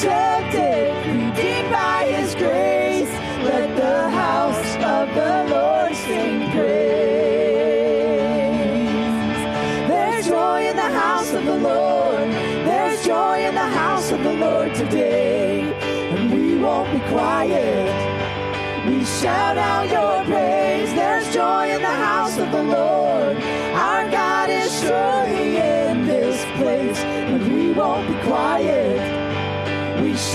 sheltered redeemed by his grace let the house of the lord sing praise. There's joy in the house of the lord. There's joy in the house of the lord today. And we won't be quiet. We shout out your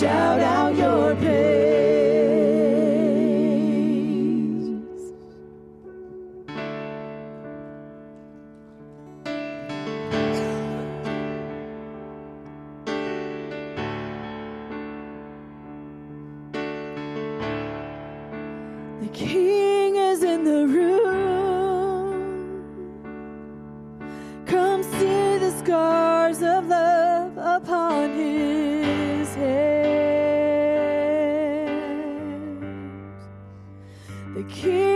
shout out. keep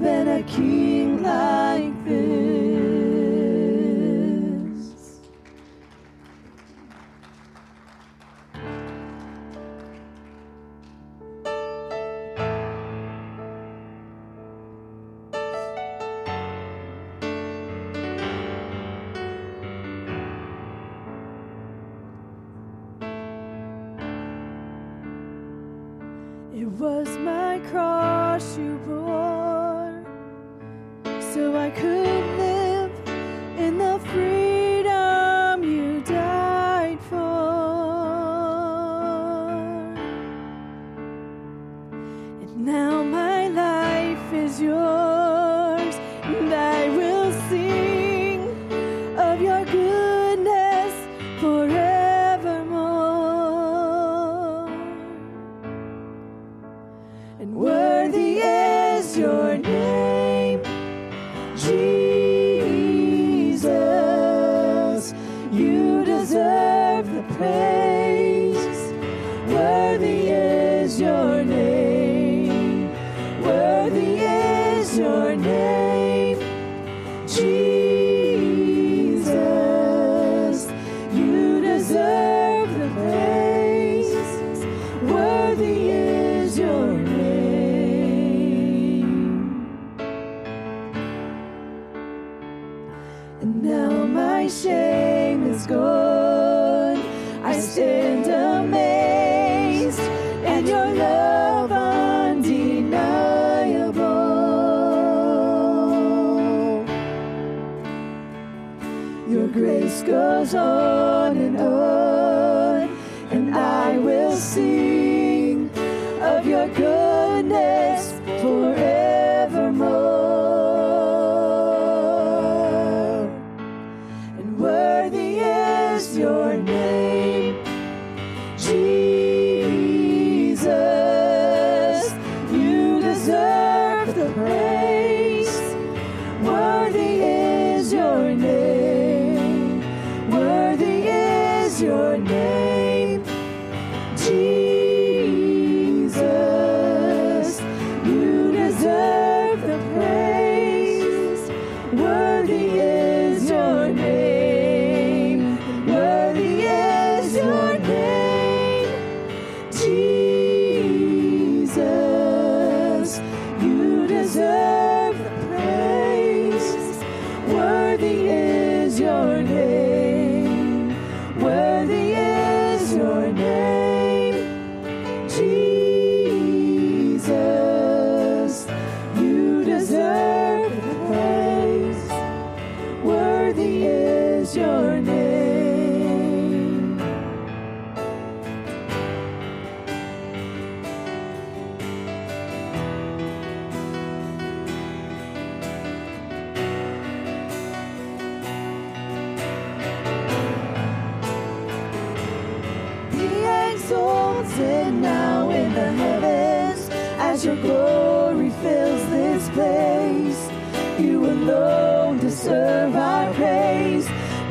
been a king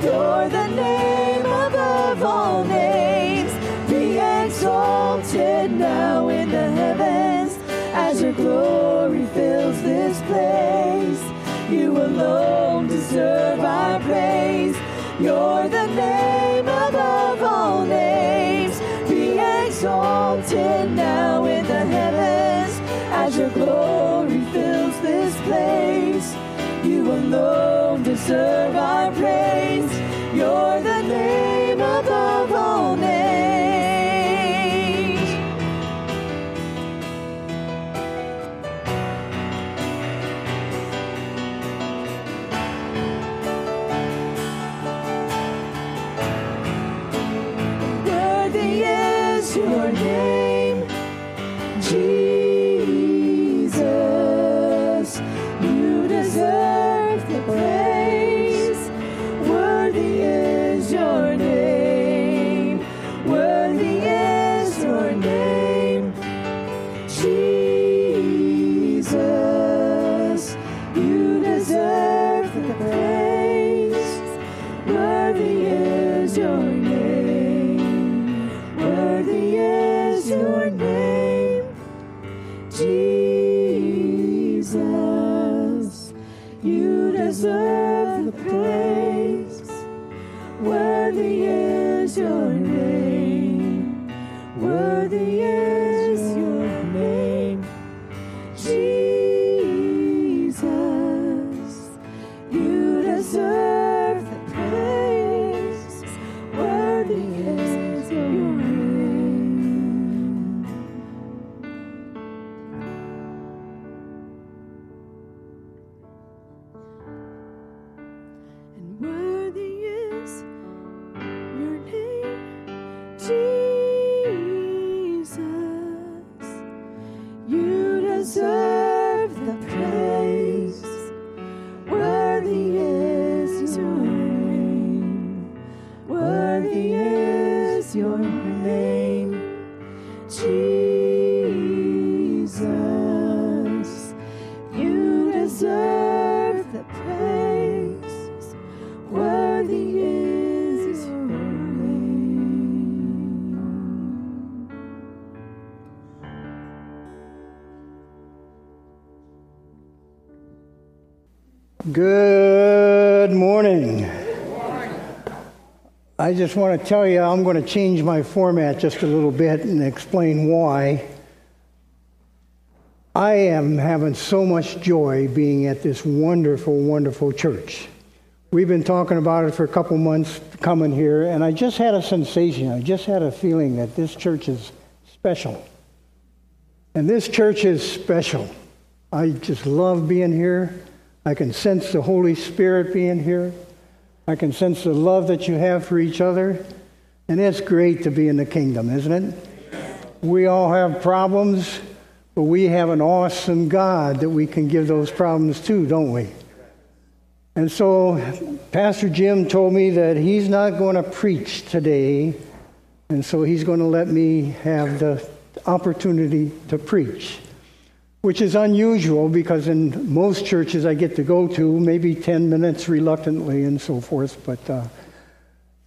You're the name above all names. Be exalted now in the heavens as your glory fills this place. You alone deserve our praise. You're the name above all names. Be exalted now in the heavens as your glory fills this place alone deserve our praise. You're the just want to tell you I'm going to change my format just a little bit and explain why. I am having so much joy being at this wonderful, wonderful church. We've been talking about it for a couple months coming here, and I just had a sensation. I just had a feeling that this church is special. And this church is special. I just love being here. I can sense the Holy Spirit being here. I can sense the love that you have for each other. And it's great to be in the kingdom, isn't it? We all have problems, but we have an awesome God that we can give those problems to, don't we? And so, Pastor Jim told me that he's not going to preach today, and so he's going to let me have the opportunity to preach which is unusual because in most churches I get to go to, maybe 10 minutes reluctantly and so forth. But uh,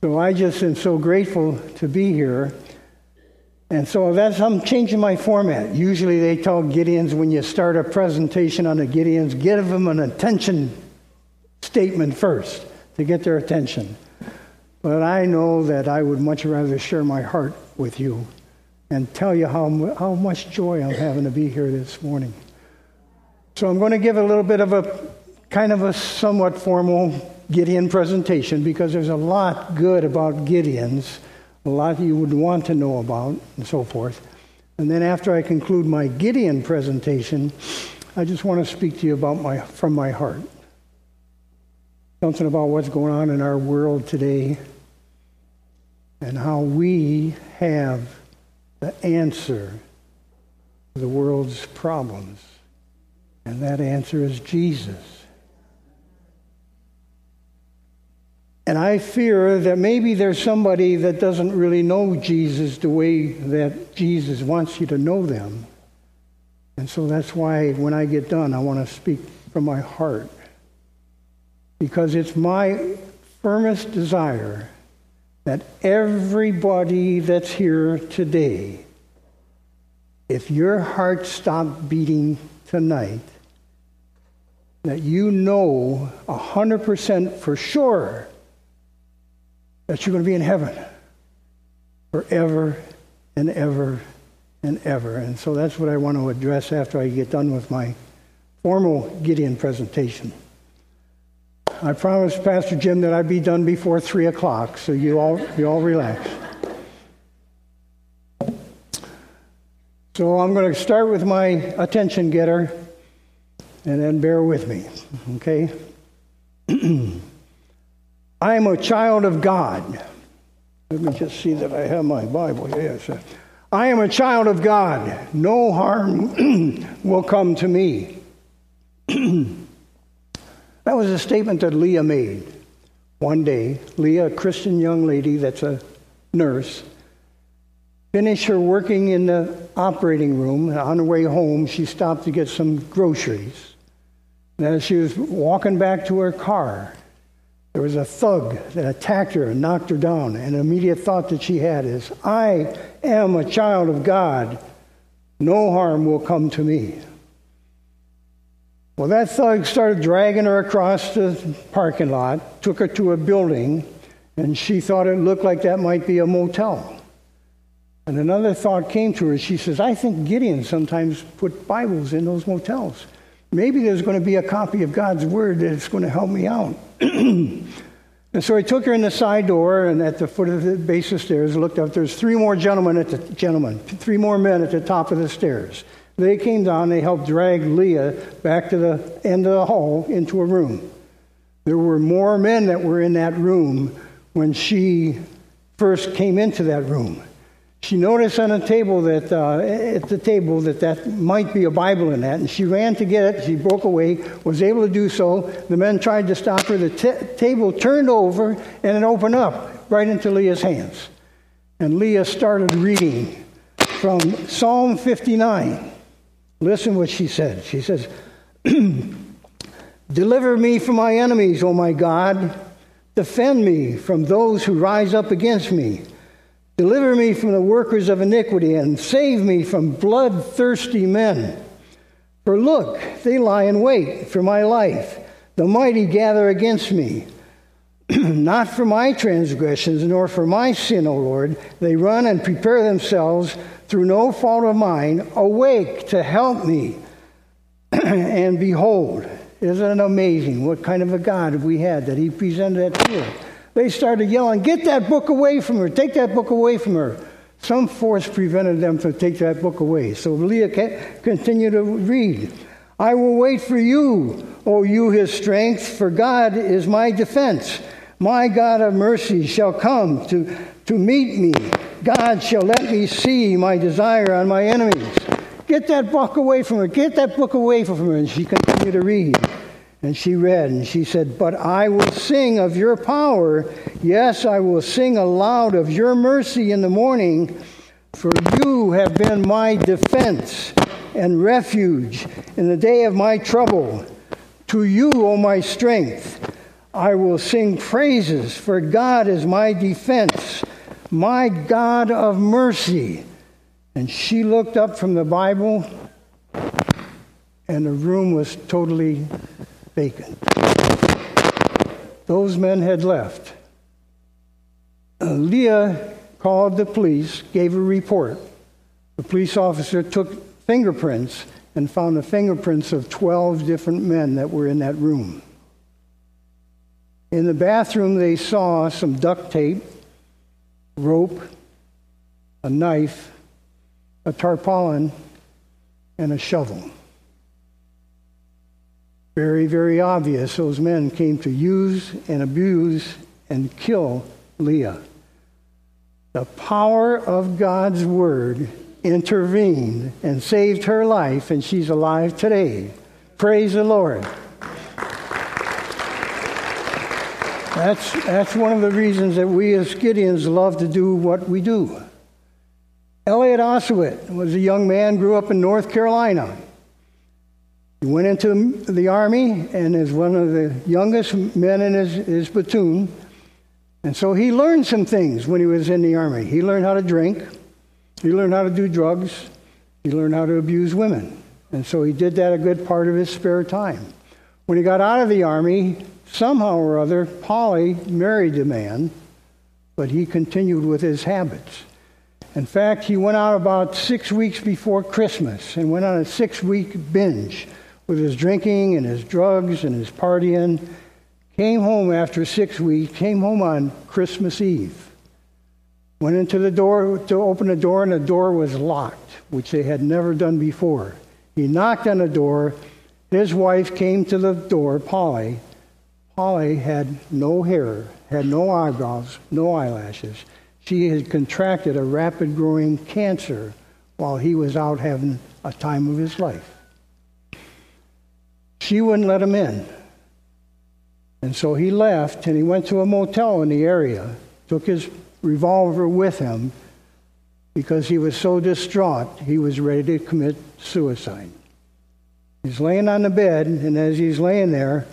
so I just am so grateful to be here. And so that's, I'm changing my format. Usually they tell Gideons when you start a presentation on the Gideons, give them an attention statement first to get their attention. But I know that I would much rather share my heart with you and tell you how, how much joy I'm having to be here this morning. So I'm going to give a little bit of a kind of a somewhat formal Gideon presentation because there's a lot good about Gideons, a lot you would want to know about, and so forth. And then after I conclude my Gideon presentation, I just want to speak to you about my from my heart. Something about what's going on in our world today and how we have the answer to the world's problems. And that answer is Jesus. And I fear that maybe there's somebody that doesn't really know Jesus the way that Jesus wants you to know them. And so that's why when I get done, I want to speak from my heart. Because it's my firmest desire that everybody that's here today, if your heart stopped beating tonight, that you know 100% for sure that you're going to be in heaven forever and ever and ever. And so that's what I want to address after I get done with my formal Gideon presentation. I promised Pastor Jim that I'd be done before 3 o'clock, so you all, you all relax. So I'm going to start with my attention getter and then bear with me, okay? I am a child of God. Let me just see that I have my Bible. Yes. I am a child of God. No harm will come to me. That was a statement that Leah made. One day, Leah, a Christian young lady that's a nurse, finished her working in the operating room. On her way home, she stopped to get some groceries. And as she was walking back to her car, there was a thug that attacked her and knocked her down. And the immediate thought that she had is, I am a child of God. No harm will come to me. Well, that thug started dragging her across the parking lot, took her to a building, and she thought it looked like that might be a motel. And another thought came to her. She says, I think Gideon sometimes put Bibles in those motels. Maybe there's going to be a copy of God's Word that's going to help me out. and so he took her in the side door, and at the foot of the base of stairs, looked up. There's three more gentlemen at the gentlemen, three more men at the top of the stairs. They came down, they helped drag Leah back to the end of the hall into a room. There were more men that were in that room when she first came into that room. She noticed on a table that uh, at the table that that might be a Bible in that, and she ran to get it. She broke away, was able to do so. The men tried to stop her. The t- table turned over, and it opened up right into Leah's hands. And Leah started reading from Psalm 59. Listen what she said. She says, Deliver me from my enemies, O my God. Defend me from those who rise up against me. Deliver me from the workers of iniquity and save me from bloodthirsty men. For look, they lie in wait for my life. The mighty gather against me. Not for my transgressions, nor for my sin, O Lord. They run and prepare themselves through no fault of mine. Awake to help me. and behold, isn't it amazing what kind of a God we had that He presented that to us? They started yelling, Get that book away from her! Take that book away from her! Some force prevented them from taking that book away. So Leah continued to read. I will wait for you, O you his strength, for God is my defense. My God of mercy shall come to, to meet me. God shall let me see my desire on my enemies. Get that book away from her. Get that book away from her. And she continued to read. And she read, and she said, But I will sing of your power. Yes, I will sing aloud of your mercy in the morning, for you have been my defense and refuge in the day of my trouble. To you, O my strength, I will sing praises, for God is my defense, my God of mercy. And she looked up from the Bible, and the room was totally vacant. Those men had left. Leah called the police, gave a report. The police officer took fingerprints and found the fingerprints of 12 different men that were in that room. In the bathroom, they saw some duct tape, rope, a knife, a tarpaulin, and a shovel. Very, very obvious those men came to use and abuse and kill Leah. The power of God's word intervened and saved her life, and she's alive today. Praise the Lord. That's, that's one of the reasons that we as Gideons love to do what we do. Elliot Oswit was a young man, grew up in North Carolina. He went into the army and is one of the youngest men in his, his platoon. And so he learned some things when he was in the army. He learned how to drink, he learned how to do drugs, he learned how to abuse women. And so he did that a good part of his spare time. When he got out of the army, somehow or other, Polly married the man, but he continued with his habits. In fact, he went out about six weeks before Christmas and went on a six week binge with his drinking and his drugs and his partying. Came home after six weeks, came home on Christmas Eve. Went into the door to open the door, and the door was locked, which they had never done before. He knocked on the door. His wife came to the door, Polly. Polly had no hair, had no eyebrows, no eyelashes. She had contracted a rapid growing cancer while he was out having a time of his life. She wouldn't let him in. And so he left and he went to a motel in the area, took his revolver with him because he was so distraught he was ready to commit suicide. He's laying on the bed, and as he's laying there,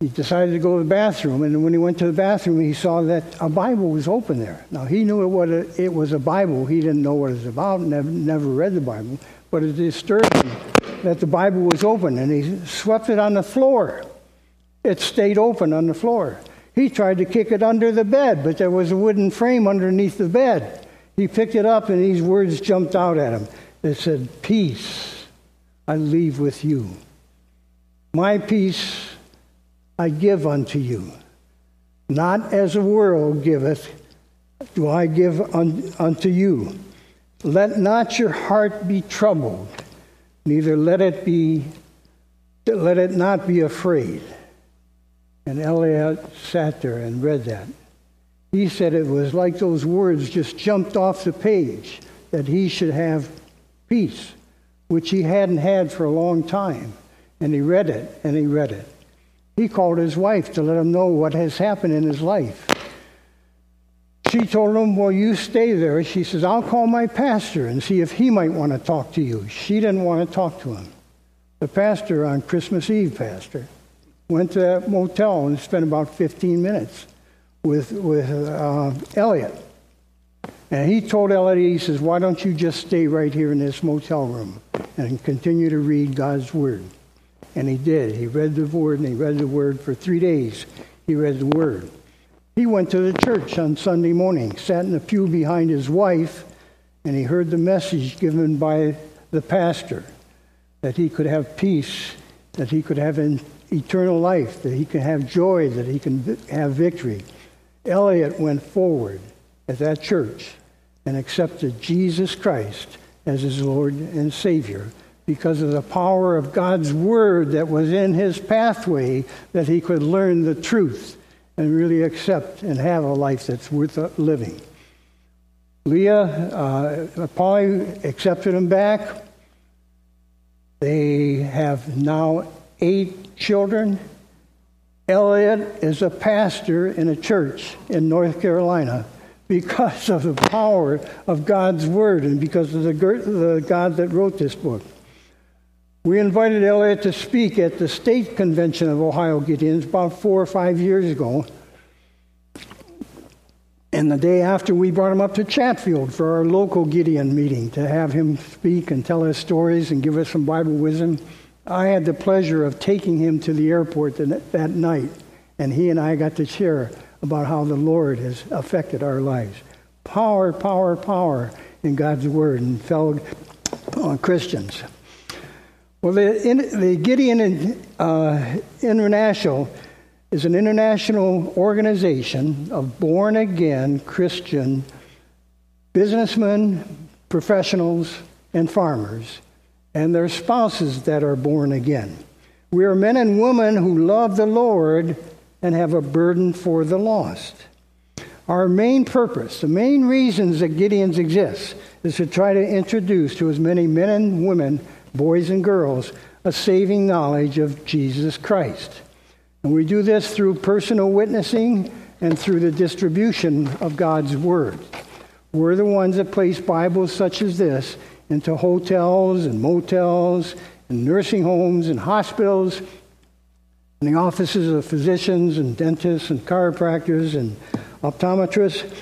he decided to go to the bathroom. And when he went to the bathroom, he saw that a Bible was open there. Now, he knew it, it was a Bible. He didn't know what it was about, never, never read the Bible, but it disturbed him that the Bible was open and he swept it on the floor. It stayed open on the floor. He tried to kick it under the bed, but there was a wooden frame underneath the bed. He picked it up and these words jumped out at him. It said, Peace I leave with you. My peace I give unto you. Not as the world giveth, do I give un- unto you. Let not your heart be troubled neither let it be let it not be afraid. And Elliot sat there and read that. He said it was like those words just jumped off the page that he should have peace, which he hadn't had for a long time. And he read it and he read it. He called his wife to let him know what has happened in his life. She told him, Well, you stay there. She says, I'll call my pastor and see if he might want to talk to you. She didn't want to talk to him. The pastor on Christmas Eve, pastor, went to that motel and spent about 15 minutes with, with uh, Elliot. And he told Elliot, he says, Why don't you just stay right here in this motel room and continue to read God's Word? And he did. He read the word, and he read the word for three days. He read the word. He went to the church on Sunday morning, sat in the pew behind his wife, and he heard the message given by the pastor that he could have peace, that he could have an eternal life, that he could have joy, that he can have victory. Elliot went forward at that church and accepted Jesus Christ as his Lord and Savior because of the power of God's Word that was in his pathway that he could learn the truth and really accept and have a life that's worth living. Leah, uh, Polly accepted him back. They have now eight children. Elliot is a pastor in a church in North Carolina because of the power of God's Word and because of the, the God that wrote this book. We invited Elliot to speak at the state convention of Ohio Gideons about four or five years ago. And the day after, we brought him up to Chatfield for our local Gideon meeting to have him speak and tell us stories and give us some Bible wisdom. I had the pleasure of taking him to the airport that, night, and he and I got to share about how the Lord has affected our lives. Power, power, power in God's Word and fellow uh, Christians. Well, the, the Gideon uh, International is an international organization of born again Christian businessmen, professionals, and farmers, and their spouses that are born again. We are men and women who love the Lord and have a burden for the lost. Our main purpose, the main reasons that Gideons exists, is to try to introduce to as many men and women, boys and girls, a saving knowledge of Jesus Christ. And we do this through personal witnessing and through the distribution of God's Word. We're the ones that place Bibles such as this into hotels and motels and nursing homes and hospitals and the offices of physicians and dentists and chiropractors and optometrists.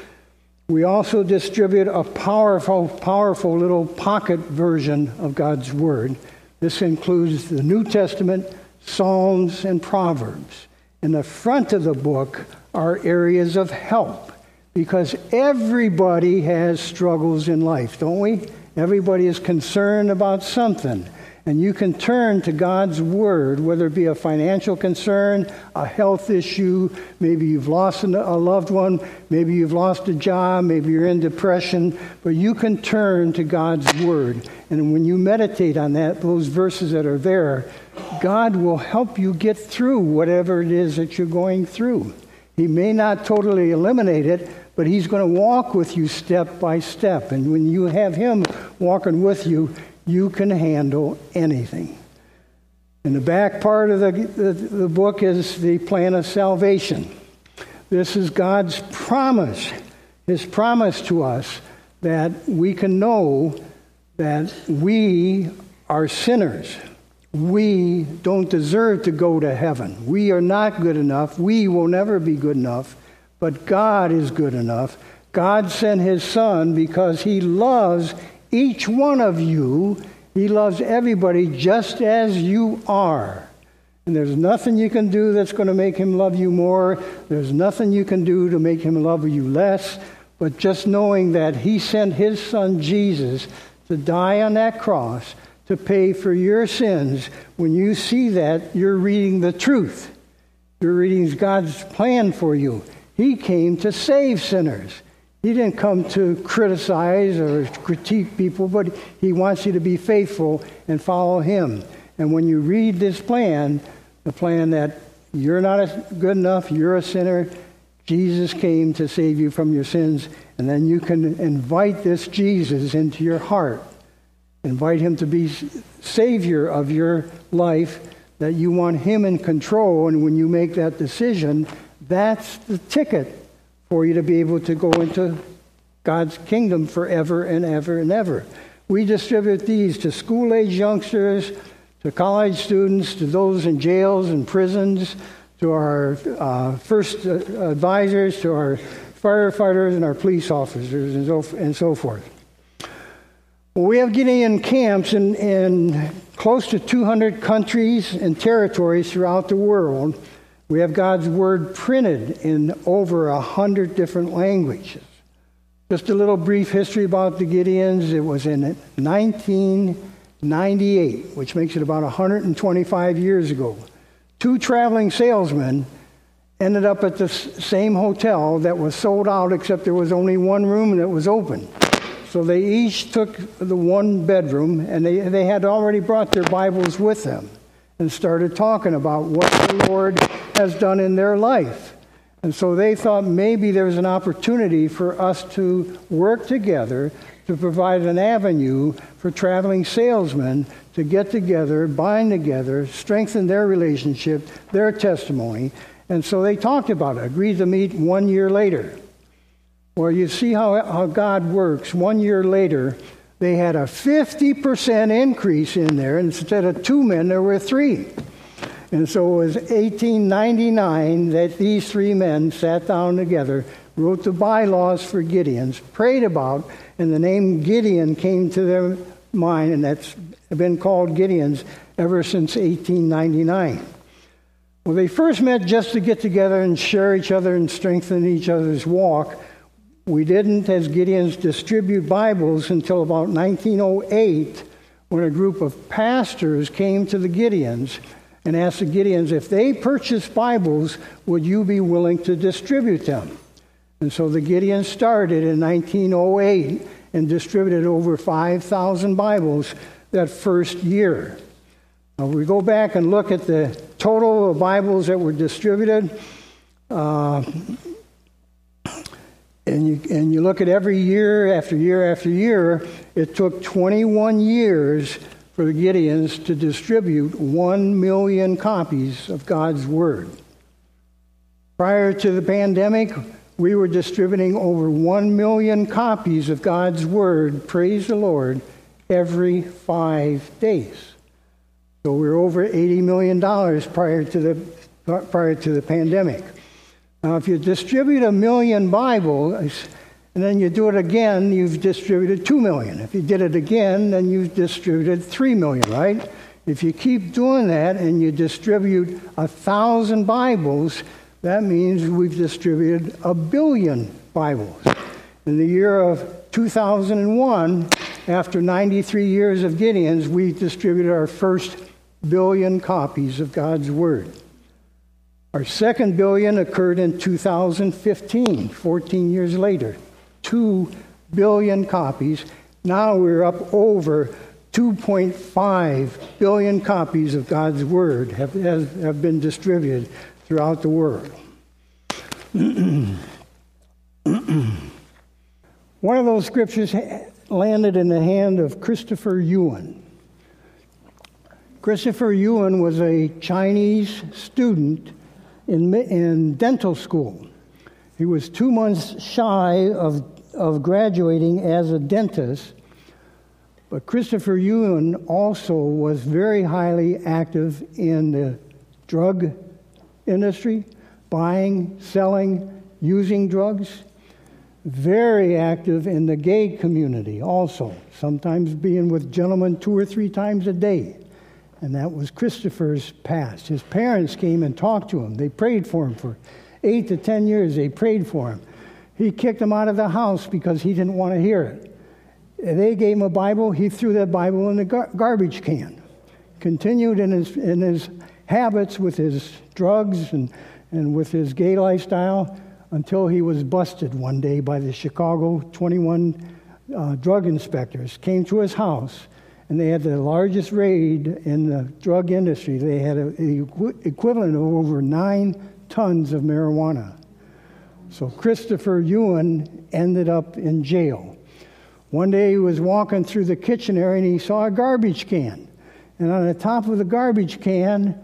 We also distribute a powerful, powerful little pocket version of God's Word. This includes the New Testament, Psalms, and Proverbs. In the front of the book are areas of help because everybody has struggles in life, don't we? Everybody is concerned about something. And you can turn to God's Word, whether it be a financial concern, a health issue, maybe you've lost a loved one, maybe you've lost a job, maybe you're in depression, but you can turn to God's Word. And when you meditate on that, those verses that are there, God will help you get through whatever it is that you're going through. He may not totally eliminate it, but He's going to walk with you step by step. And when you have Him walking with you, you can handle anything. In the back part of the, the, the, book is the plan of salvation. This is God's promise, His promise to us that we can know that we are sinners. We don't deserve to go to heaven. We are not good enough. We will never be good enough. But God is good enough. God sent His Son because He loves each one of you. He loves everybody just as you are. And there's nothing you can do that's going to make him love you more. There's nothing you can do to make him love you less. But just knowing that he sent his son Jesus to die on that cross to pay for your sins, when you see that, you're reading the truth. You're reading God's plan for you. He came to save sinners. He didn't come to criticize or critique people, but he wants you to be faithful and follow him. And when you read this plan, the plan that you're not good enough, you're a sinner, Jesus came to save you from your sins, and then you can invite this Jesus into your heart. Invite him to be Savior of your life, that you want him in control. And when you make that decision, that's the ticket for you to be able to go into God's kingdom forever and ever and ever. We distribute these to school age youngsters, to college students, to those in jails and prisons, to our uh, first uh, advisors, to our firefighters and our police officers, and so, and so forth. We have Gideon camps in, in close to 200 countries and territories throughout the world. We have God's Word printed in over a 100 different languages. Just a little brief history about the Gideons. It was in 1998, which makes it about 125 years ago. Two traveling salesmen ended up at the same hotel that was sold out, except there was only one room that was open. So they each took the one bedroom, and they, they had already brought their Bibles with them and started talking about what the Lord has done in their life. And so they thought maybe there was an opportunity for us to work together to provide an avenue for traveling salesmen to get together, bind together, strengthen their relationship, their testimony. And so they talked about it, agreed to meet one year later. Well, you see how, how God works. One year later, they had a 50% increase in there. Instead of two men, there were three. And so it was 1899 that these three men sat down together, wrote the bylaws for Gideons, prayed about, and the name Gideon came to their mind, and that's been called Gideons ever since 1899. Well, they first met just to get together and share each other and strengthen each other's walk. We didn't, as Gideons, distribute Bibles until about 1908 when a group of pastors came to the Gideons and asked the Gideons if they purchased Bibles, would you be willing to distribute them? And so the Gideons started in 1908 and distributed over 5,000 Bibles that first year. Now, we go back and look at the total of Bibles that were distributed. Uh, and you, and you look at every year after year after year, it took 21 years for the Gideons to distribute 1 million copies of God's Word. Prior to the pandemic, we were distributing over 1 million copies of God's Word, praise the Lord, every five days. So we we're over $80 million prior to the, prior to the pandemic. Now, if you distribute a million Bibles and then you do it again, you've distributed two million. If you did it again, then you've distributed three million, right? If you keep doing that and you distribute a thousand Bibles, that means we've distributed a billion Bibles. In the year of 2001, after 93 years of Gideons, we distributed our first billion copies of God's Word. Our second billion occurred in 2015, 14 years later. 2 billion copies. Now we're up over 2.5 billion copies of God's Word have, have been distributed throughout the world. One of those scriptures landed in the hand of Christopher Yuan. Christopher Yuan was a Chinese student in, in dental school. He was two months shy of, of graduating as a dentist, but Christopher Yuan also was very highly active in the drug industry, buying, selling, using drugs. Very active in the gay community also, sometimes being with gentlemen two or three times a day. And that was Christopher's past. His parents came and talked to him. They prayed for him for eight to ten years. They prayed for him. He kicked him out of the house because he didn't want to hear it. They gave him a Bible. He threw that Bible in the gar- garbage can. Continued in his, in his habits with his drugs and, and with his gay lifestyle until he was busted one day by the Chicago 21 uh, drug inspectors. Came to his house and they had the largest raid in the drug industry. They had an equivalent of over nine tons of marijuana. So Christopher Yuan ended up in jail. One day he was walking through the kitchen area and he saw a garbage can. And on the top of the garbage can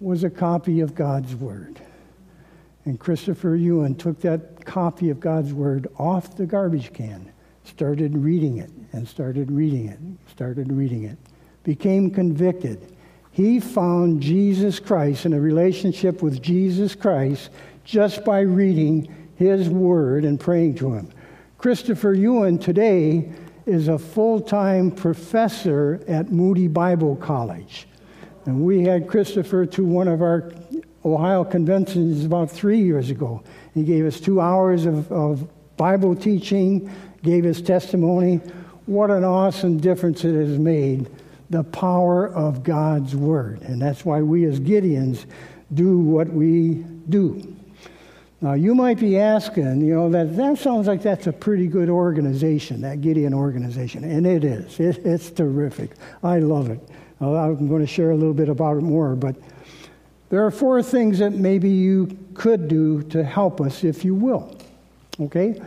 was a copy of God's Word. And Christopher Yuan took that copy of God's Word off the garbage can, started reading it, and started reading it, started reading it, became convicted. He found Jesus Christ in a relationship with Jesus Christ just by reading his word and praying to him. Christopher Yuan today is a full time professor at Moody Bible College. And we had Christopher to one of our Ohio conventions about three years ago. He gave us two hours of, of Bible teaching, gave his testimony. What an awesome difference it has made, the power of God's Word. And that's why we as Gideons do what we do. Now, you might be asking, you know, that, that sounds like that's a pretty good organization, that Gideon organization. And it is. It, it's terrific. I love it. Uh, I'm going to share a little bit about it more, but there are four things that maybe you could do to help us if you will. Okay?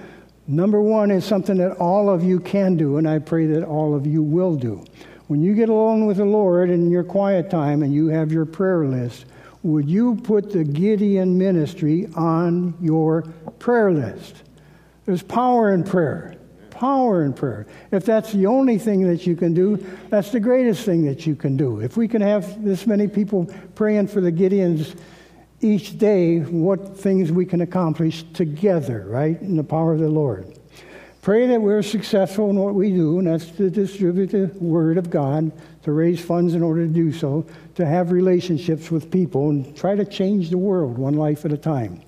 Number one is something that all of you can do, and I pray that all of you will do. When you get alone with the Lord in your quiet time and you have your prayer list, would you put the Gideon ministry on your prayer list? There's power in prayer. Power in prayer. If that's the only thing that you can do, that's the greatest thing that you can do. If we can have this many people praying for the Gideons each day, what things we can accomplish together, right? In the power of the Lord. Pray that we're successful in what we do, and that's to distribute the Word of God, to raise funds in order to do so, to have relationships with people, and try to change the world one life at a time.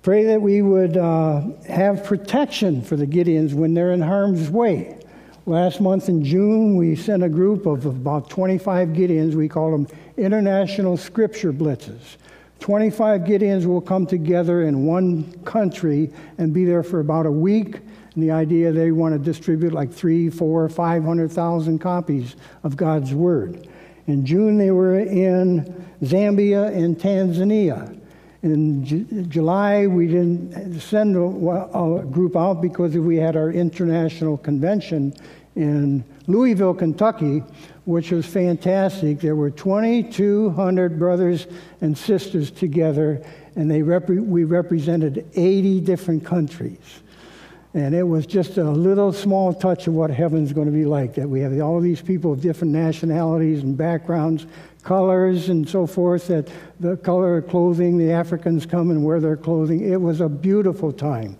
Pray that we would uh, have protection for the Gideons when they're in harm's way. Last month in June, we sent a group of about 25 Gideons. We call them International Scripture Blitzes. 25 Gideons will come together in one country and be there for about a week and the idea they want to distribute like three, four, five hundred thousand copies of God's Word. In June, they were in Zambia and Tanzania. In J- July, we didn't send a, a group out because we had our international convention in Louisville, Kentucky, which was fantastic. There were 2,200 brothers and sisters together, and they rep- we represented 80 different countries. And it was just a little small touch of what heaven's going to be like. That we have all these people of different nationalities and backgrounds, colors, and so forth. That the color of clothing, the Africans come and wear their clothing. It was a beautiful time.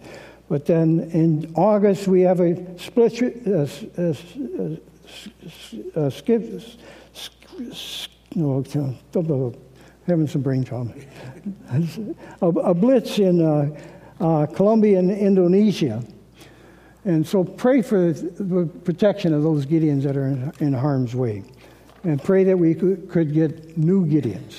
But then in August, we have a split, uh, uh, uh, uh skip, no, having some brain trauma. a, a blitz in uh, uh, Colombia and Indonesia. And so pray for the protection of those Gideons that are in, harm's way. And pray that we could, get new Gideons.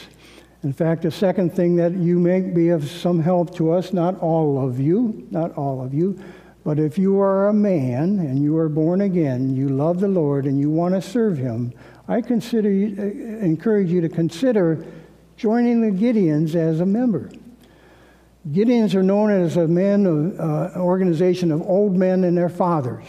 In fact, the second thing that you may be of some help to us, not all of you, not all of you, but if you are a man and you are born again, you love the Lord and you want to serve Him, I consider uh, encourage you to consider joining the Gideons as a member. Gideons are known as a men of, uh, organization of old men and their fathers.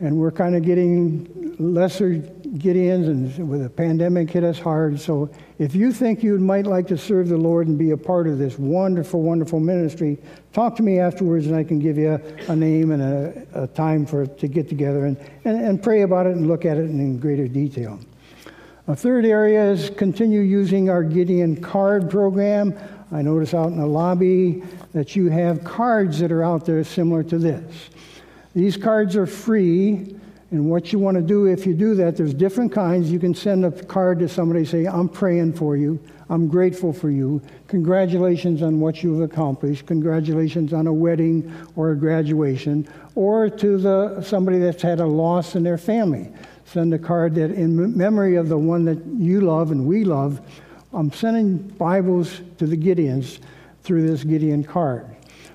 And we're kind of getting lesser Gideons, and with the pandemic hit us hard. So if you think you might like to serve the Lord and be a part of this wonderful, wonderful ministry, talk to me afterwards, and I can give you a, a name and a, a, time for to get together and, and, and pray about it and look at it in greater detail. A third area is continue using our Gideon card program. I notice out in the lobby that you have cards that are out there similar to this. These cards are free, and what you want to do if you do that, there's different kinds. You can send a card to somebody, say, I'm praying for you. I'm grateful for you. Congratulations on what you've accomplished. Congratulations on a wedding or a graduation. Or to the, somebody that's had a loss in their family. Send a card that, in memory of the one that you love and we love, I'm sending Bibles to the Gideons through this Gideon card.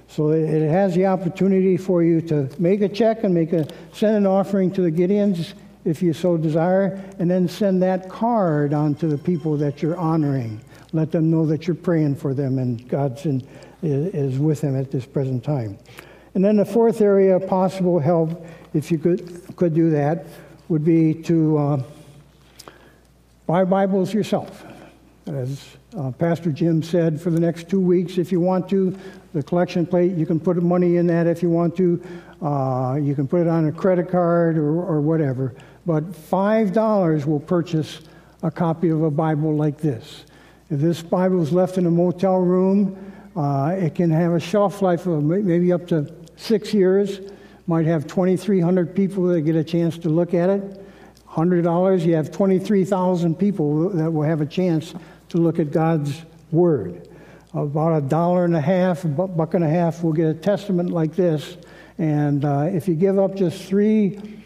So it has the opportunity for you to make a check and make a send an offering to the Gideons if you so desire, and then send that card on to the people that you're honoring. Let them know that you're praying for them and God's in, is with them at this present time. And then the fourth area of possible help, if you could, could do that, would be to uh, buy Bibles yourself. As uh, Pastor Jim said, for the next two weeks, if you want to, the collection plate, you can put money in that if you want to. Uh, you can put it on a credit card or, or whatever. But $5 will purchase a copy of a Bible like this. If this Bible is left in a motel room, uh, it can have a shelf life of maybe up to six years. Might have 2,300 people that get a chance to look at it. $100, you have 23,000 people that will have a chance to look at God's Word. About a dollar and a half, a buck and a half we'll get a testament like this. And uh, if you give up just three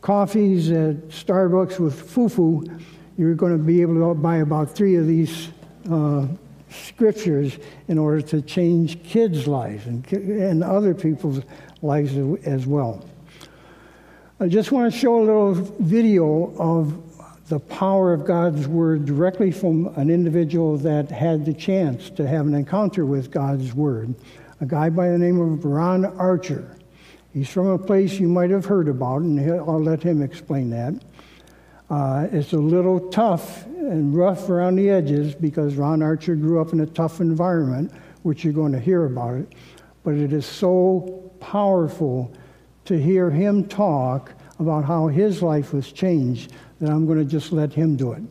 coffees at Starbucks with fufu, you're going to be able to buy about three of these uh, scriptures in order to change kids' lives and, and other people's lives as well. I just want to show a little video of the power of God's Word directly from an individual that had the chance to have an encounter with God's Word, a guy by the name of Ron Archer. He's from a place you might have heard about, and I'll let him explain that. Uh, it's a little tough and rough around the edges because Ron Archer grew up in a tough environment, which you're going to hear about it. But it is so powerful to hear him talk about how his life was changed that I'm going to just let him do it.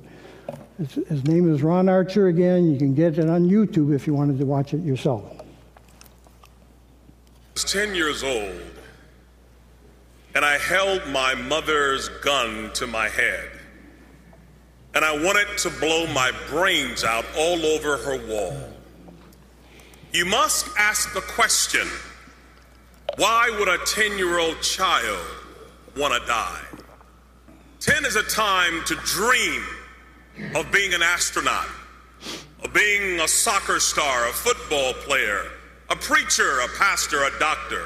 His, name is Ron Archer again. You can get it on YouTube if you wanted to watch it yourself. I was 10 years old and I held my mother's gun to my head. And I wanted to blow my brains out all over her wall. You must ask the question why would a 10 year old child want to die? 10 is a time to dream of being an astronaut, of being a soccer star, a football player, a preacher, a pastor, a doctor.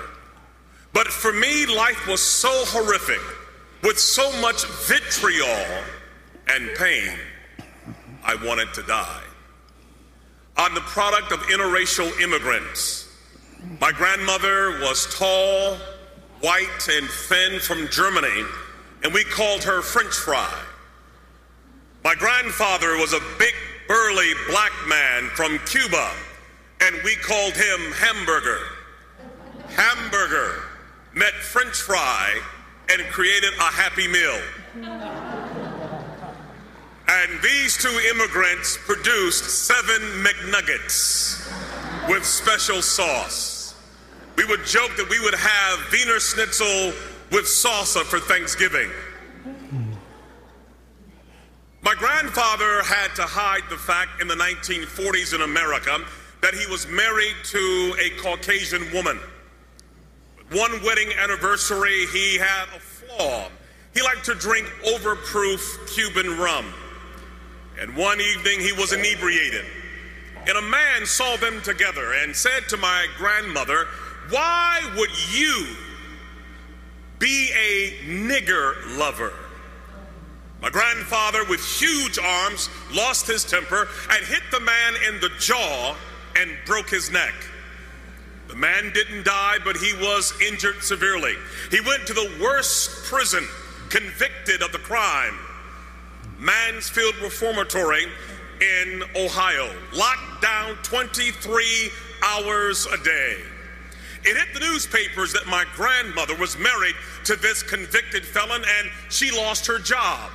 But for me, life was so horrific, with so much vitriol and pain, I wanted to die. I'm the product of interracial immigrants. My grandmother was tall, white, and thin from Germany, and we called her French fry. My grandfather was a big, burly black man from Cuba, and we called him Hamburger. Hamburger met French fry and created a happy meal. And these two immigrants produced seven McNuggets with special sauce. We would joke that we would have Wiener Schnitzel with salsa for Thanksgiving. My grandfather had to hide the fact in the 1940s in America that he was married to a Caucasian woman one wedding anniversary, he had a flaw. He liked to drink overproof Cuban rum. And one evening he was inebriated. And a man saw them together and said to my grandmother, Why would you be a nigger lover? My grandfather, with huge arms, lost his temper and hit the man in the jaw and broke his neck. The man didn't die, but he was injured severely. He went to the worst prison, convicted of the crime, Mansfield Reformatory in Ohio, locked down 23 hours a day. It hit the newspapers that my grandmother was married to this convicted felon and she lost her job.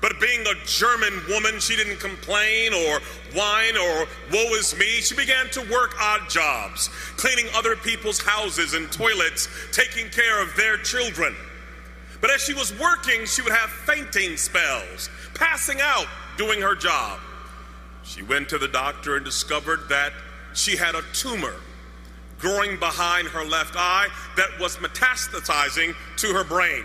But being a German woman, she didn't complain or whine or woe is me. She began to work odd jobs, cleaning other people's houses and toilets, taking care of their children. But as she was working, she would have fainting spells, passing out doing her job. She went to the doctor and discovered that she had a tumor growing behind her left eye that was metastasizing to her brain.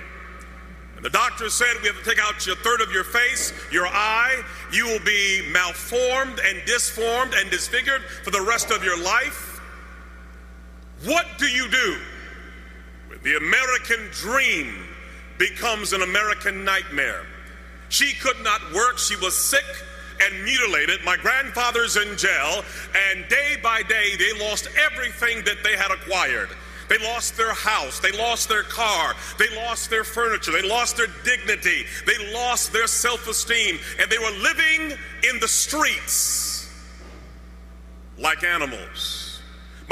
And the doctor said we have to take out a third of your face, your eye. You will be malformed and disformed and disfigured for the rest of your life. What do you do? With the American dream becomes an American nightmare. She could not work, she was sick and mutilated. My grandfather's in jail, and day by day they lost everything that they had acquired. They lost their house. They lost their car. They lost their furniture. They lost their dignity. They lost their self esteem. And they were living in the streets like animals.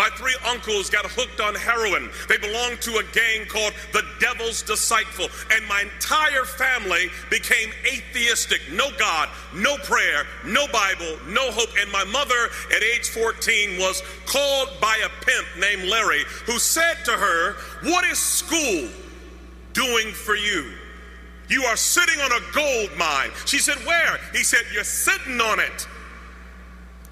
My three uncles got hooked on heroin. They belonged to a gang called the Devil's Disciple. And my entire family became atheistic. No God, no prayer, no Bible, no hope. And my mother at age 14 was called by a pimp named Larry who said to her, What is school doing for you? You are sitting on a gold mine. She said, Where? He said, You're sitting on it.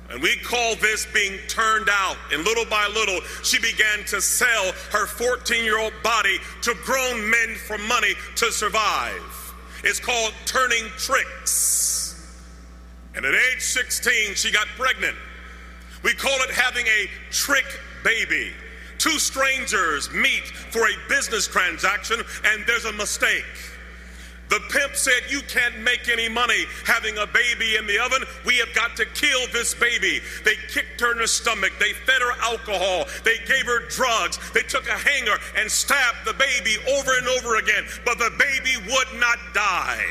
And we call this being turned out. And little by little, she began to sell her 14 year old body to grown men for money to survive. It's called turning tricks. And at age 16, she got pregnant. We call it having a trick baby. Two strangers meet for a business transaction, and there's a mistake. The pimp said, You can't make any money having a baby in the oven. We have got to kill this baby. They kicked her in the stomach. They fed her alcohol. They gave her drugs. They took a hanger and stabbed the baby over and over again. But the baby would not die.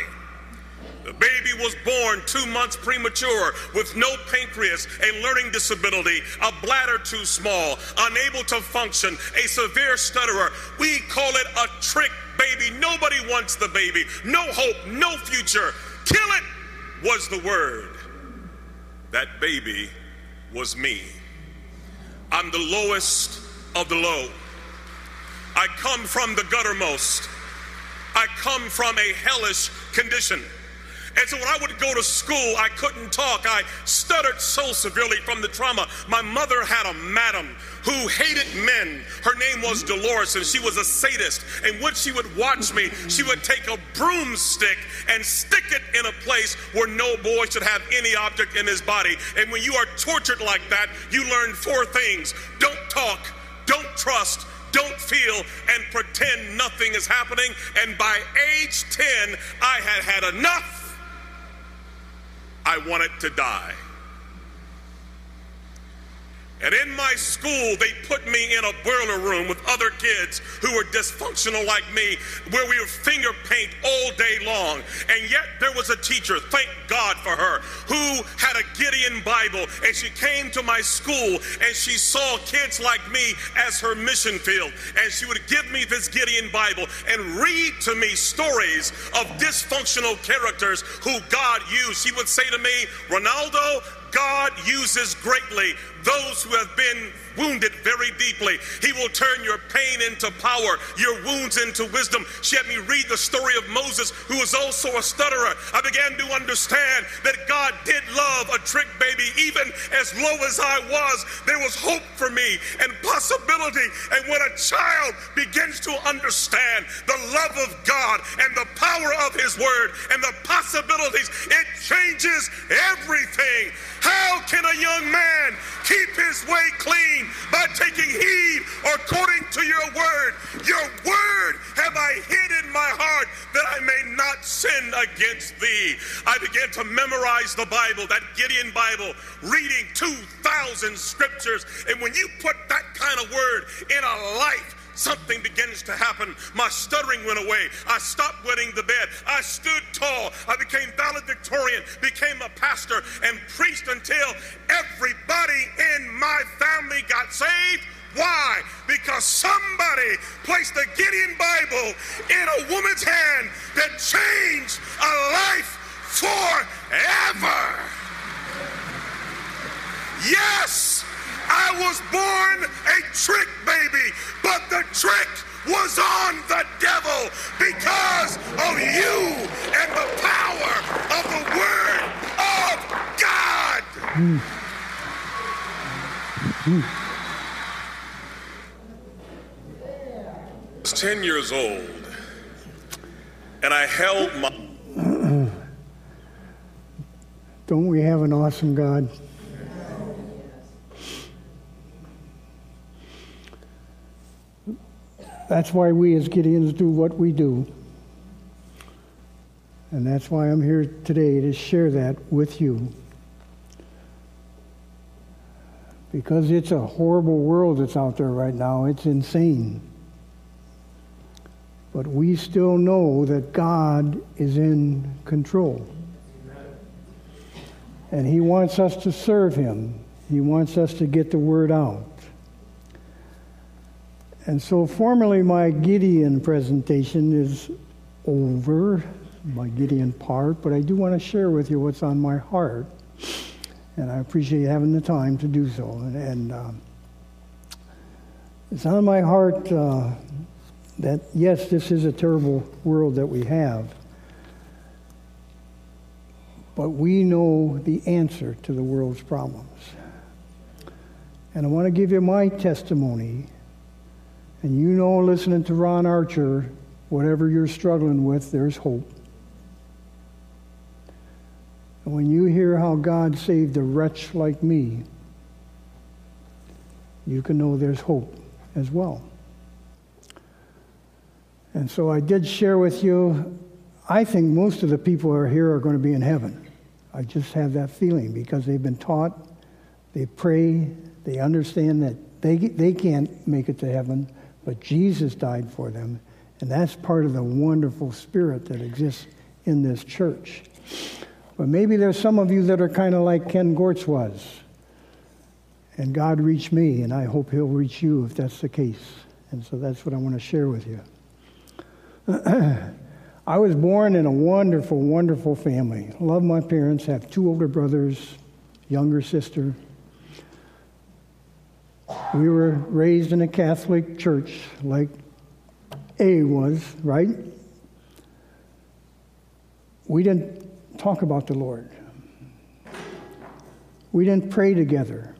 The baby was born two months premature with no pancreas, a learning disability, a bladder too small, unable to function, a severe stutterer. We call it a trick baby. Nobody wants the baby. No hope, no future. Kill it was the word. That baby was me. I'm the lowest of the low. I come from the guttermost. I come from a hellish condition. And so when I would go to school, I couldn't talk. I stuttered so severely from the trauma. My mother had a madam who hated men. Her name was Dolores, and she was a sadist. And when she would watch me, she would take a broomstick and stick it in a place where no boy should have any object in his body. And when you are tortured like that, you learn four things don't talk, don't trust, don't feel and pretend nothing is happening. And by age 10, I had had enough. I want it to die. And in my school, they put me in a boiler room with other kids who were dysfunctional like me, where we would finger paint all day long. And yet there was a teacher, thank God for her, who had a Gideon Bible. And she came to my school and she saw kids like me as her mission field. And she would give me this Gideon Bible and read to me stories of dysfunctional characters who God used. She would say to me, Ronaldo, God uses greatly those who have been wounded very deeply. He will turn your pain into power, your wounds into wisdom. She had me read the story of Moses, who was also a stutterer. I began to understand that God did love a trick baby, even as low as I was. There was hope for me and possibility. And when a child begins to understand the love of God and the power of His Word and the possibilities, it changes everything. How can a young man keep his way clean by taking heed according to your word. Your word have I hid in my heart that I may not sin against thee. I began to memorize the Bible, that Gideon Bible, reading 2,000 scriptures. And when you put that kind of word in a life, something begins to happen. My stuttering went away. I stopped wetting the bed. I stood tall. I became valedictorian, became a pastor, and preached until everybody in my family got saved. Why? Because somebody placed the Gideon Bible in a woman's hand that changed a life forever. Yes, I was born a trick baby, but the trick was on the devil because of you and the power of the Word of God. Mm. Mm. I was 10 years old, and I held my. Don't we have an awesome God? That's why we as Gideons do what we do. And that's why I'm here today to share that with you. Because it's a horrible world that's out there right now. It's insane. But we still know that God is in control. And He wants us to serve Him, He wants us to get the word out. And so, formally, my Gideon presentation is over, my Gideon part, but I do want to share with you what's on my heart. And I appreciate you having the time to do so. And, and uh, it's on my heart uh, that, yes, this is a terrible world that we have, but we know the answer to the world's problems. And I want to give you my testimony and you know, listening to Ron Archer, whatever you're struggling with, there's hope. And when you hear how God saved a wretch like me, you can know there's hope as well. And so I did share with you, I think most of the people who are here are going to be in heaven. I just have that feeling because they've been taught, they pray, they understand that they, they can't make it to heaven but Jesus died for them. And that's part of the wonderful spirit that exists in this church. But maybe there's some of you that are kind of like Ken Gortz was. And God reached me, and I hope He'll reach you if that's the case. And so that's what I want to share with you. I was born in a wonderful, wonderful family. Love my parents, have two older brothers, younger sister, we were raised in a Catholic church like A was, right? We didn't talk about the Lord. We didn't pray together.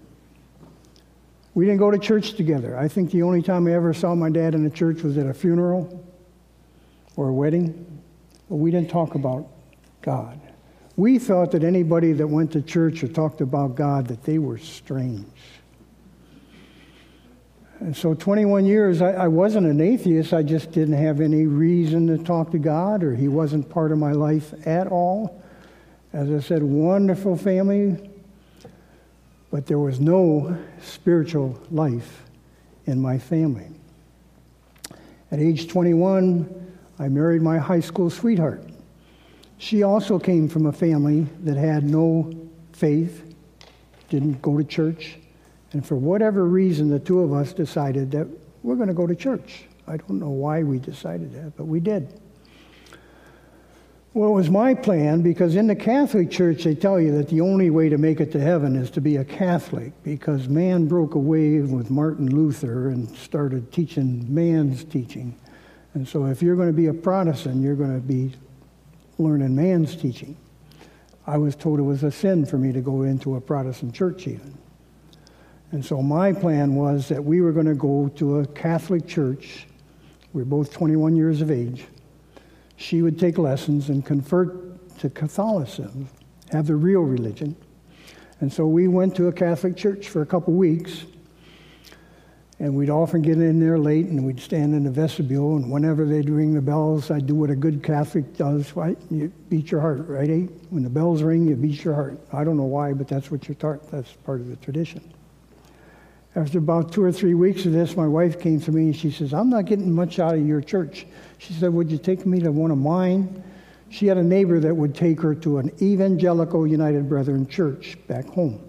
We didn't go to church together. I think the only time I ever saw my dad in a church was at a funeral or a wedding, but we didn't talk about God. We thought that anybody that went to church or talked about God that they were strange. And so 21 years, I, I, wasn't an atheist. I just didn't have any reason to talk to God, or He wasn't part of my life at all. As I said, wonderful family, but there was no spiritual life in my family. At age 21, I married my high school sweetheart. She also came from a family that had no faith, didn't go to church, and for whatever reason, the two of us decided that we're going to go to church. I don't know why we decided that, but we did. Well, it was my plan because in the Catholic Church, they tell you that the only way to make it to heaven is to be a Catholic because man broke away with Martin Luther and started teaching man's teaching. And so, if you're going to be a Protestant, you're going to be learning man's teaching. I was told it was a sin for me to go into a Protestant church, even. And so my plan was that we were going to go to a Catholic church. We were both 21 years of age. She would take lessons and convert to Catholicism, have the real religion. And so we went to a Catholic church for a couple weeks. And we'd often get in there late and we'd stand in the vestibule. And whenever they'd ring the bells, I'd do what a good Catholic does. Right? You beat your heart, right? Eh? When the bells ring, you beat your heart. I don't know why, but that's what you're taught. That's part of the tradition. After about two or three weeks of this, my wife came to me and she says, I'm not getting much out of your church. She said, Would you take me to one of mine? She had a neighbor that would take her to an evangelical United Brethren church back home.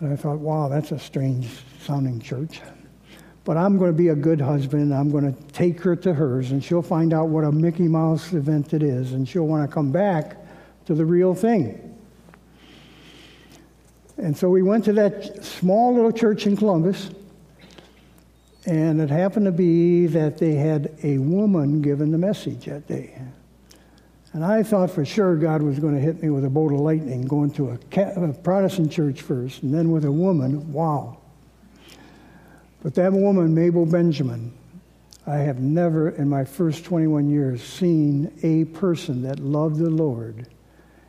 And I thought, wow, that's a strange sounding church. But I'm going to be a good husband. I'm going to take her to hers, and she'll find out what a Mickey Mouse event it is, and she'll want to come back to the real thing. And so we went to that small little church in Columbus, and it happened to be that they had a woman given the message that day. And I thought for sure God was going to hit me with a bolt of lightning, going to a, a Protestant church first, and then with a woman. Wow. But that woman, Mabel Benjamin, I have never in my first 21 years seen a person that loved the Lord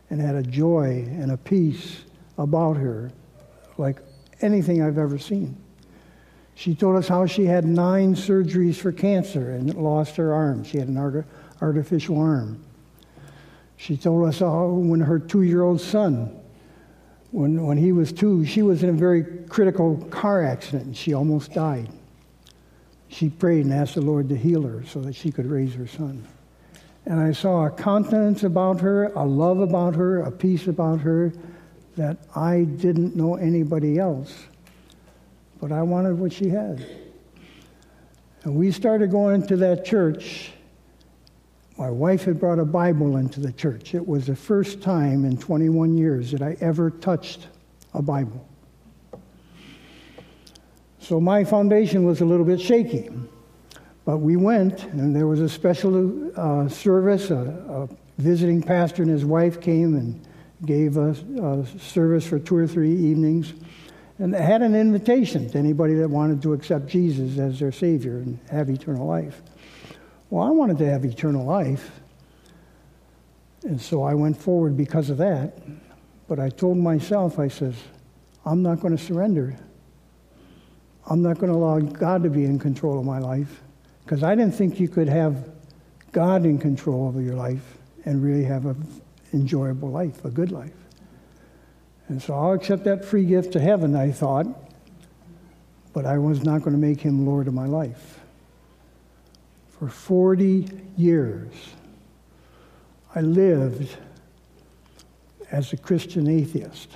and had a joy and a peace about her like anything I've ever seen. She told us how she had nine surgeries for cancer and lost her arm. She had an art- artificial arm. She told us how when her two year old son, when, when he was two, she was in a very critical car accident and she almost died. She prayed and asked the Lord to heal her so that she could raise her son. And I saw a confidence about her, a love about her, a peace about her that I didn't know anybody else, but I wanted what she had. And we started going to that church. My wife had brought a Bible into the church. It was the first time in 21 years that I ever touched a Bible. So my foundation was a little bit shaky. But we went, and there was a special uh, service. A, a, visiting pastor and his wife came and gave us a service for two or three evenings and had an invitation to anybody that wanted to accept Jesus as their Savior and have eternal life. Well, I wanted to have eternal life, and so I went forward because of that. But I told myself, I says, I'm not going to surrender. I'm not going to allow God to be in control of my life because I didn't think you could have God in control of your life and really have an enjoyable life, a good life. And so I'll accept that free gift to heaven, I thought, but I was not going to make him Lord of my life. For 40 years, I lived as a Christian atheist.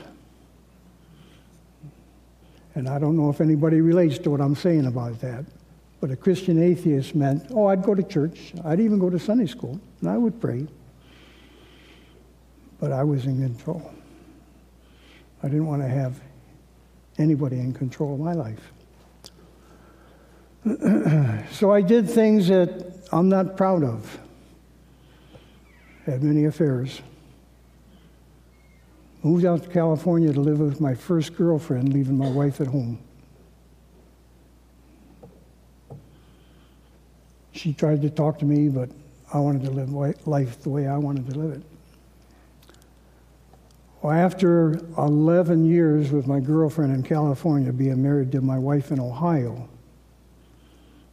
And I don't know if anybody relates to what I'm saying about that. But a Christian atheist meant, oh, I'd go to church. I'd even go to Sunday school, and I would pray. But I was in control. I didn't want to have anybody in control of my life. so I did things that I'm not proud of. Had many affairs. Moved out to California to live with my first girlfriend, leaving my wife at home. She tried to talk to me, but I wanted to live life the way I wanted to live it. Well, after 11 years with my girlfriend in California, being married to my wife in Ohio,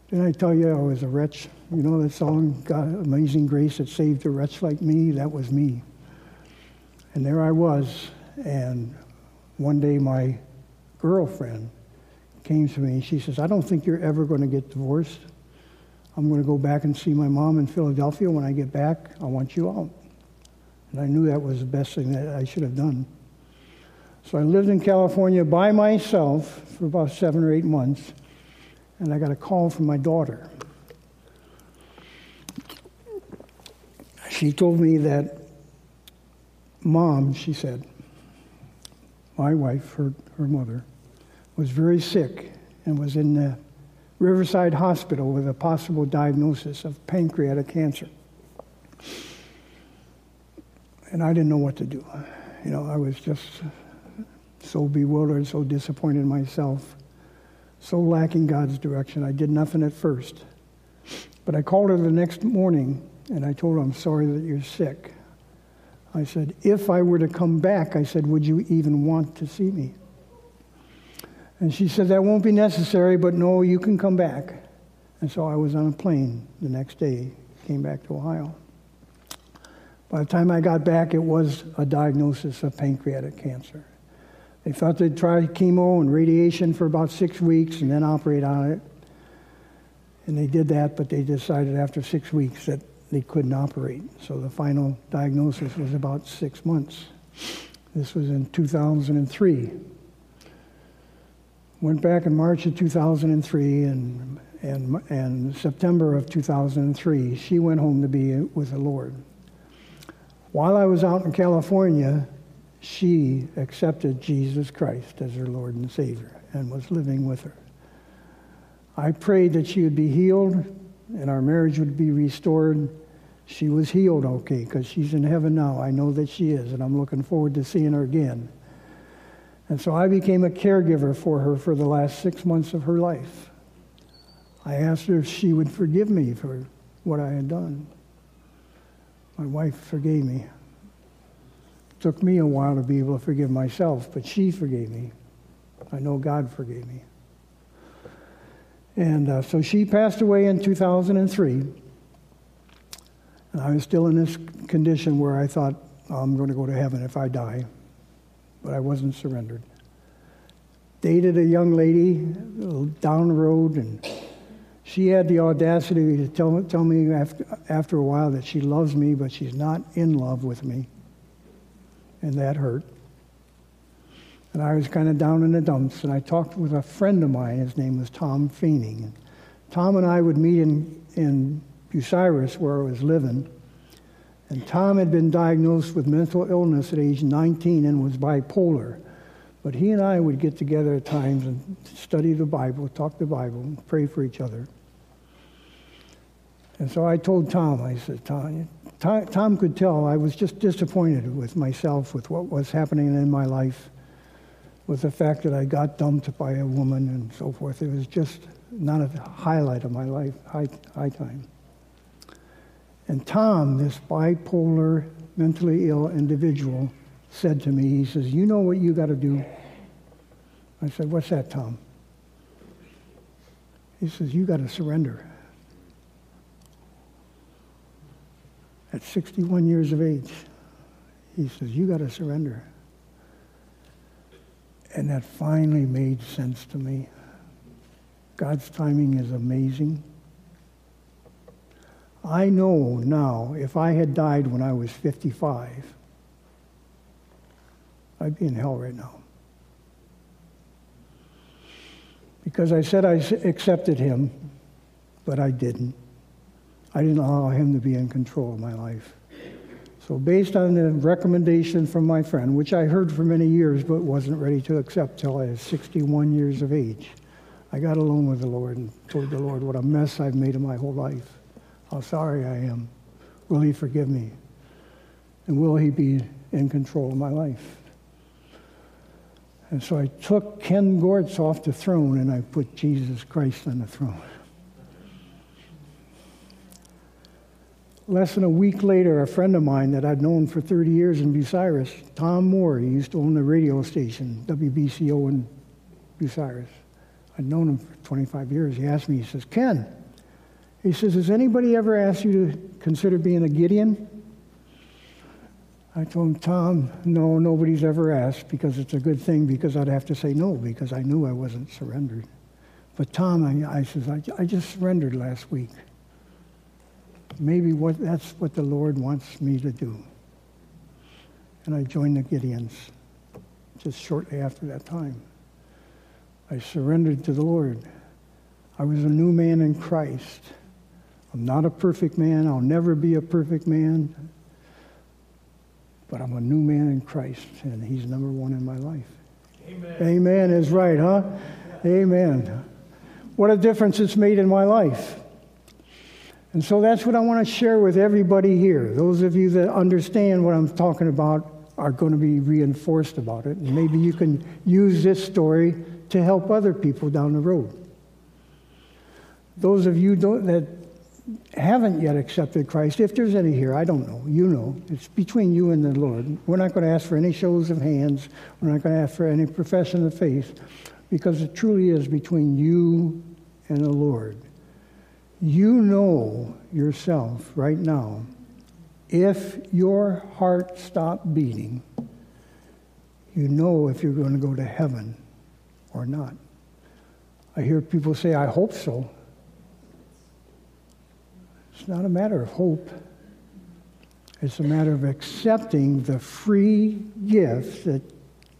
didn't I tell you I was a wretch? You know that song, God, Amazing Grace, that saved a wretch like me? That was me. And there I was, and one day my girlfriend came to me and she says, I don't think you're ever going to get divorced. I'm going to go back and see my mom in Philadelphia. When I get back, I want you out. And I knew that was the best thing that I should have done. So I lived in California by myself for about seven or eight months, and I got a call from my daughter. She told me that, Mom, she said, my wife, her, her mother, was very sick and was in the Riverside Hospital with a possible diagnosis of pancreatic cancer and I didn't know what to do. You know, I was just so bewildered, so disappointed in myself, so lacking God's direction. I did nothing at first. But I called her the next morning and I told her, I'm sorry that you're sick. I said, if I were to come back, I said, would you even want to see me? And she said, that won't be necessary, but no, you can come back. And so I was on a plane the next day, came back to Ohio. By the time I got back, it was a diagnosis of pancreatic cancer. They thought they'd try chemo and radiation for about six weeks and then operate on it. And they did that, but they decided after six weeks that they couldn't operate. So the final diagnosis was about six months. This was in 2003. Went back in March of 2003 and, and, and September of 2003, she went home to be with the Lord. While I was out in California, she accepted Jesus Christ as her Lord and Savior and was living with her. I prayed that she would be healed and our marriage would be restored. She was healed okay because she's in heaven now. I know that she is, and I'm looking forward to seeing her again. And so I became a caregiver for her for the last six months of her life. I asked her if she would forgive me for what I had done. My wife forgave me. It took me a while to be able to forgive myself, but she forgave me. I know God forgave me. And uh, so she passed away in 2003. And I was still in this condition where I thought, oh, I'm going to go to heaven if I die. But I wasn't surrendered. Dated a young lady down the road, and she had the audacity to tell, tell me after, after a while that she loves me, but she's not in love with me. And that hurt. And I was kind of down in the dumps. And I talked with a friend of mine. His name was Tom Feening. Tom and I would meet in, in Bucyrus, where I was living. And Tom had been diagnosed with mental illness at age 19 and was bipolar. But he and I would get together at times and study the Bible, talk the Bible, and pray for each other. And so I told Tom, I said, Tom, Tom could tell I was just disappointed with myself, with what was happening in my life, with the fact that I got dumped by a woman and so forth. It was just not a highlight of my life, high, high time. And Tom, this bipolar, mentally ill individual, said to me, he says, You know what you got to do? I said, What's that, Tom? He says, You got to surrender. At 61 years of age, he says, You got to surrender. And that finally made sense to me. God's timing is amazing. I know now if I had died when I was 55, I'd be in hell right now. Because I said I accepted him, but I didn't. I didn't allow him to be in control of my life. So, based on the recommendation from my friend, which I heard for many years but wasn't ready to accept till I was 61 years of age, I got alone with the Lord and told the Lord what a mess I've made of my whole life, how sorry I am. Will He forgive me? And will He be in control of my life? And so I took Ken Gortz off the throne and I put Jesus Christ on the throne. Less than a week later, a friend of mine that I'd known for 30 years in Bucyrus, Tom Moore, he used to own the radio station, WBCO in Bucyrus. I'd known him for 25 years. He asked me, he says, Ken, he says, has anybody ever asked you to consider being a Gideon? I told him, Tom, no, nobody's ever asked because it's a good thing because I'd have to say no because I knew I wasn't surrendered. But Tom, I, I says, I, I just surrendered last week. Maybe what, that's what the Lord wants me to do. And I joined the Gideons just shortly after that time. I surrendered to the Lord. I was a new man in Christ. I'm not a perfect man. I'll never be a perfect man. But I'm a new man in Christ, and He's number one in my life. Amen, Amen is right, huh? Amen. What a difference it's made in my life. And so that's what I want to share with everybody here. Those of you that understand what I'm talking about are going to be reinforced about it. And maybe you can use this story to help other people down the road. Those of you that haven't yet accepted Christ, if there's any here, I don't know, you know, it's between you and the Lord. We're not going to ask for any shows of hands, we're not going to ask for any profession of faith, because it truly is between you and the Lord. You know yourself right now, if your heart stopped beating, you know if you're going to go to heaven or not. I hear people say, I hope so. It's not a matter of hope. It's a matter of accepting the free gift that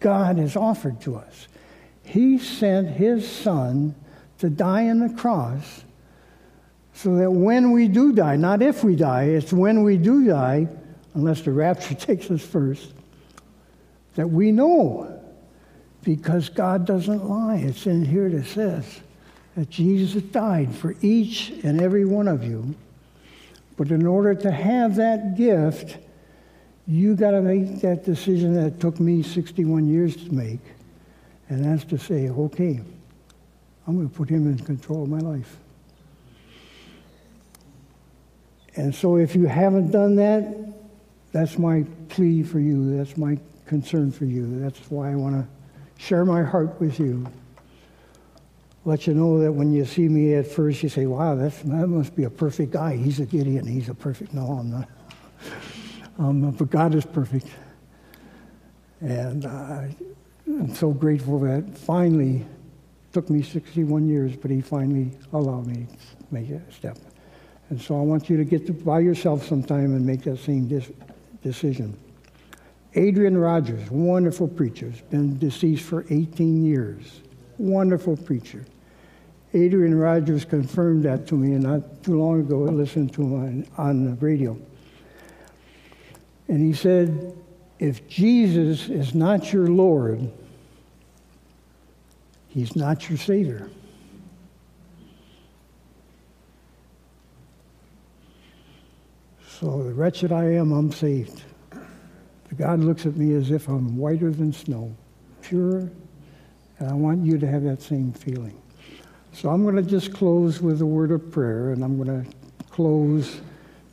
God has offered to us. He sent His Son to die on the cross so that when we do die, not if we die, it's when we do die, unless the rapture takes us first, that we know because God doesn't lie. It's in here that says that Jesus died for each and every one of you but in order to have that gift, you got to make that decision that took me 61 years to make. And that's to say, okay, I'm going to put him in control of my life. And so if you haven't done that, that's my plea for you. That's my concern for you. That's why I want to share my heart with you let you know that when you see me at first, you say, wow, that must be a perfect guy. He's a Gideon. He's a perfect. No, I'm not. Um, but God is perfect. And uh, I'm so grateful that finally, took me 61 years, but he finally allowed me to make a step. And so I want you to get to, by yourself sometime and make that same dis- decision. Adrian Rogers, wonderful preacher, has been deceased for 18 years. Wonderful preacher. Adrian Rogers confirmed that to me not too long ago. I listened to him on, on the radio. And he said, if Jesus is not your Lord, he's not your Savior. So, the wretched I am, I'm saved. God looks at me as if I'm whiter than snow, pure, and I want you to have that same feeling. So, I'm going to just close with a word of prayer, and I'm going to close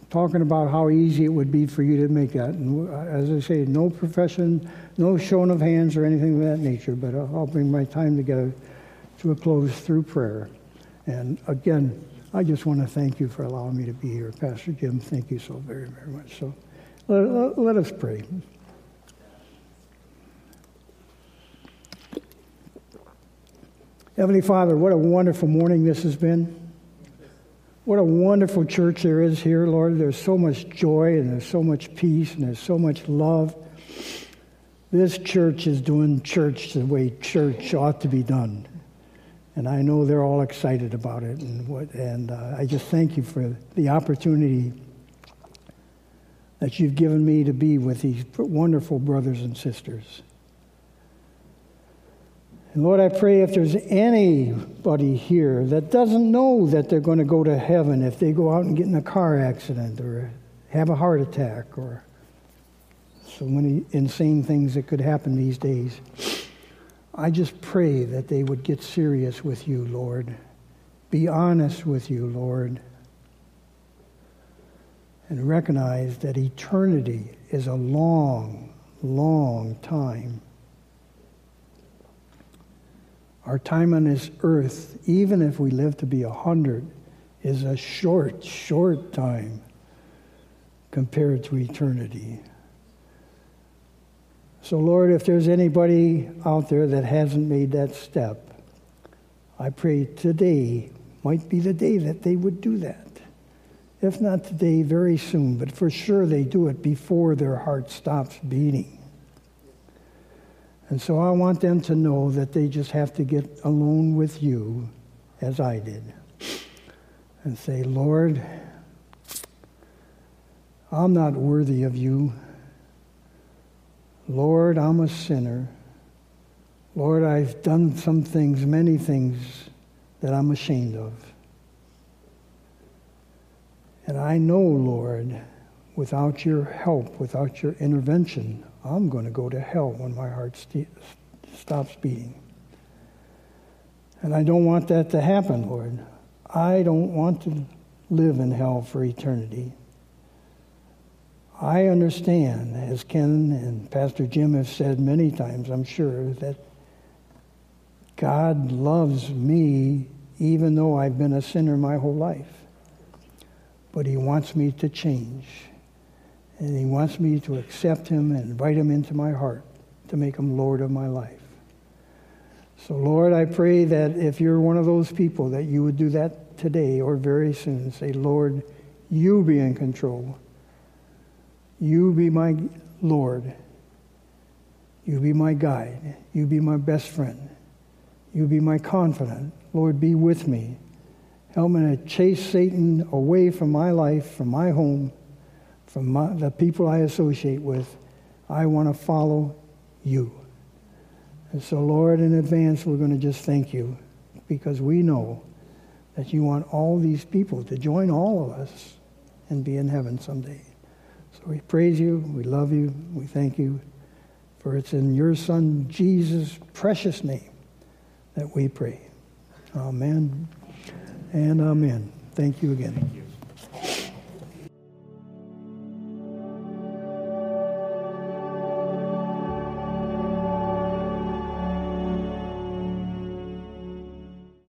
talking about how easy it would be for you to make that. And uh, as I say, no profession, no showing of hands or anything of that nature, but I'll bring my time together to a close through prayer. And again, I just want to thank you for allowing me to be here. Pastor Jim, thank you so very, very much. So let, let, let us pray. Heavenly Father, what a wonderful morning this has been. What a wonderful church there is here, Lord. There's so much joy and there's so much peace and there's so much love. This church is doing church the way church ought to be done. And I know they're all excited about it. And, what, and uh, I just thank you for the opportunity that you've given me to be with these wonderful brothers and sisters. And Lord, I pray if there's anybody here that doesn't know that they're going to go to heaven if they go out and get in a car accident or have a heart attack or so many insane things that could happen these days. I just pray that they would get serious with you, Lord. Be honest with you, Lord. And recognize that eternity is a long, long time. Our time on this earth, even if we live to be a hundred, is a short, short time compared to eternity. So, Lord, if there's anybody out there that hasn't made that step, I pray today might be the day that they would do that. If not today, very soon, but for sure they do it before their heart stops beating. And so I want them to know that they just have to get alone with you, as I did, and say, Lord, I'm not worthy of you. Lord, I'm a sinner. Lord, I've done some things, many things that I'm ashamed of. And I know, Lord, without your help, without your intervention, I'm going to go to hell when my heart st- stops beating. And I don't want that to happen, Lord. I don't want to live in hell for eternity. I understand, as Ken and Pastor Jim have said many times, I'm sure, that God loves me even though I've been a sinner my whole life. But He wants me to change. And he wants me to accept him and invite him into my heart to make him Lord of my life. So, Lord, I pray that if you're one of those people, that you would do that today or very soon. Say, Lord, you be in control. You be my Lord. You be my guide. You be my best friend. You be my confidant. Lord, be with me. Help me to chase Satan away from my life, from my home, from my, the people I associate with, I want to follow you. And so, Lord, in advance, we're going to just thank you because we know that you want all these people to join all of us and be in heaven someday. So we praise you, we love you, we thank you, for it's in your Son, Jesus' precious name that we pray. Amen and amen. Thank you again.